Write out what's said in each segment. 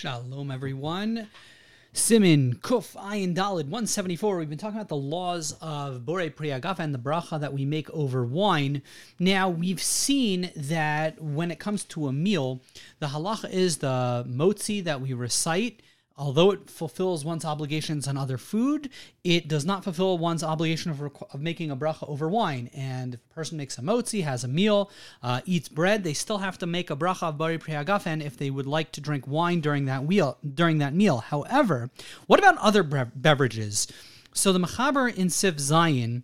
Shalom, everyone. Simin Kuf Ayin Dalid 174. We've been talking about the laws of Bore Priyagafa and the bracha that we make over wine. Now, we've seen that when it comes to a meal, the halacha is the motzi that we recite although it fulfills one's obligations on other food, it does not fulfill one's obligation of, of making a bracha over wine. And if a person makes a motzi, has a meal, uh, eats bread, they still have to make a bracha of bari priyagafen if they would like to drink wine during that meal. During that meal. However, what about other bre- beverages? So the Mechaber in Sif Zayin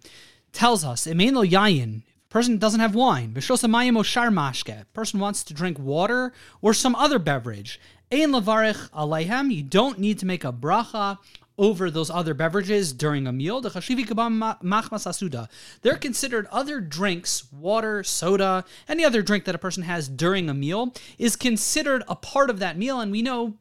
tells us, Emeno yayin, a person doesn't have wine. Vishosamayim mashke. Person wants to drink water or some other beverage. Ein lavarich alayhem. You don't need to make a bracha over those other beverages during a meal. The asuda. They're considered other drinks, water, soda, any other drink that a person has during a meal is considered a part of that meal. And we know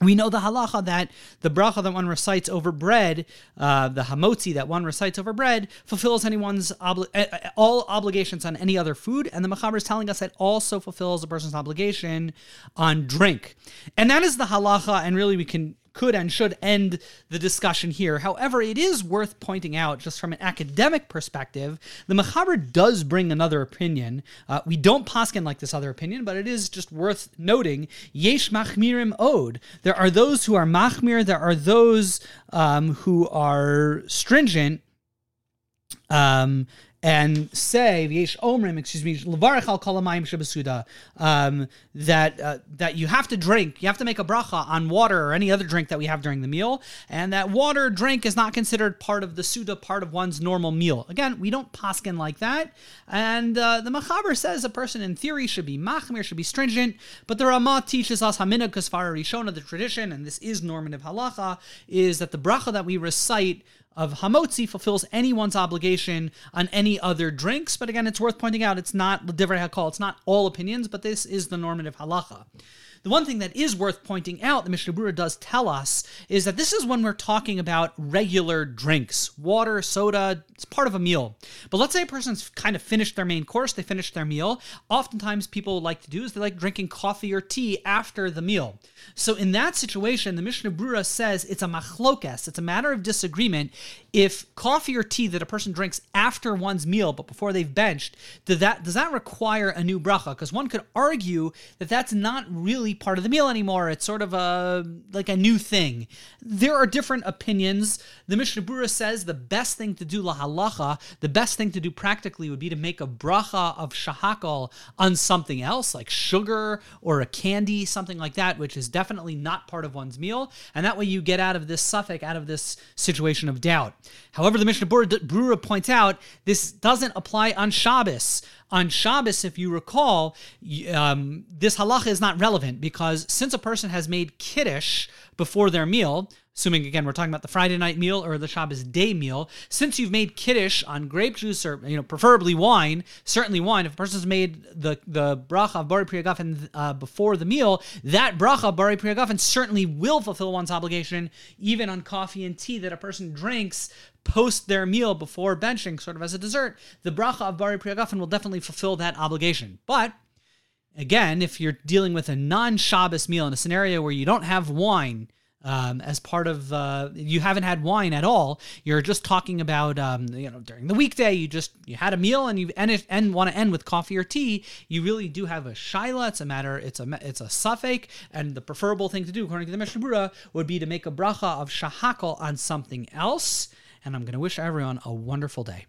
we know the halacha that the bracha that one recites over bread, uh, the hamotzi that one recites over bread, fulfills anyone's obli- all obligations on any other food, and the machaber is telling us that also fulfills a person's obligation on drink, and that is the halacha. And really, we can could and should end the discussion here. However, it is worth pointing out, just from an academic perspective, the Mechaber does bring another opinion. Uh, we don't paskin like this other opinion, but it is just worth noting. Yesh machmirim od. There are those who are machmir. There are those um, who are stringent. Um, and say v'yesh omrim, excuse me, levarich al shabasuda, um, that uh, that you have to drink, you have to make a bracha on water or any other drink that we have during the meal, and that water drink is not considered part of the suda, part of one's normal meal. Again, we don't paskin like that, and uh, the machaber says a person in theory should be machmir, should be stringent, but the Ramah teaches us hamina kasfara rishona, the tradition, and this is normative halacha, is that the bracha that we recite of hamotzi fulfills anyone's obligation on any other drinks. But again, it's worth pointing out it's not divrei hakol. It's not all opinions, but this is the normative halacha. The one thing that is worth pointing out, the Mishnah Berurah does tell us, is that this is when we're talking about regular drinks, water, soda, it's part of a meal. But let's say a person's kind of finished their main course, they finished their meal. Oftentimes, people like to do is they like drinking coffee or tea after the meal. So in that situation, the Mishnah Berurah says it's a machlokes, it's a matter of disagreement. If coffee or tea that a person drinks after one's meal, but before they've benched, does that does that require a new bracha? Because one could argue that that's not really part of the meal anymore. It's sort of a like a new thing. There are different opinions. The Mishnah Berurah says the best thing to do lahalacha, the best thing to do practically would be to make a bracha of shahakal on something else, like sugar or a candy, something like that, which is definitely not part of one's meal. And that way you get out of this safek, out of this situation of doubt. However, the Mishnah Berurah points out this doesn't apply on Shabbos on Shabbos, if you recall, um, this halacha is not relevant because since a person has made kiddush before their meal, assuming again we're talking about the Friday night meal or the Shabbos day meal, since you've made kiddush on grape juice or you know preferably wine, certainly wine. If a person's made the the bracha of bari priyagafen uh, before the meal, that bracha of bari priyagafen certainly will fulfill one's obligation, even on coffee and tea that a person drinks post their meal before benching, sort of as a dessert. The bracha of bari priyagafen will definitely fulfill that obligation, but Again, if you're dealing with a non Shabbos meal in a scenario where you don't have wine, um, as part of uh, you haven't had wine at all. You're just talking about um, you know during the weekday you just you had a meal and you it, and want to end with coffee or tea. You really do have a shaila. It's a matter. It's a it's a safek, and the preferable thing to do according to the Mishnah would be to make a bracha of shahakal on something else. And I'm going to wish everyone a wonderful day.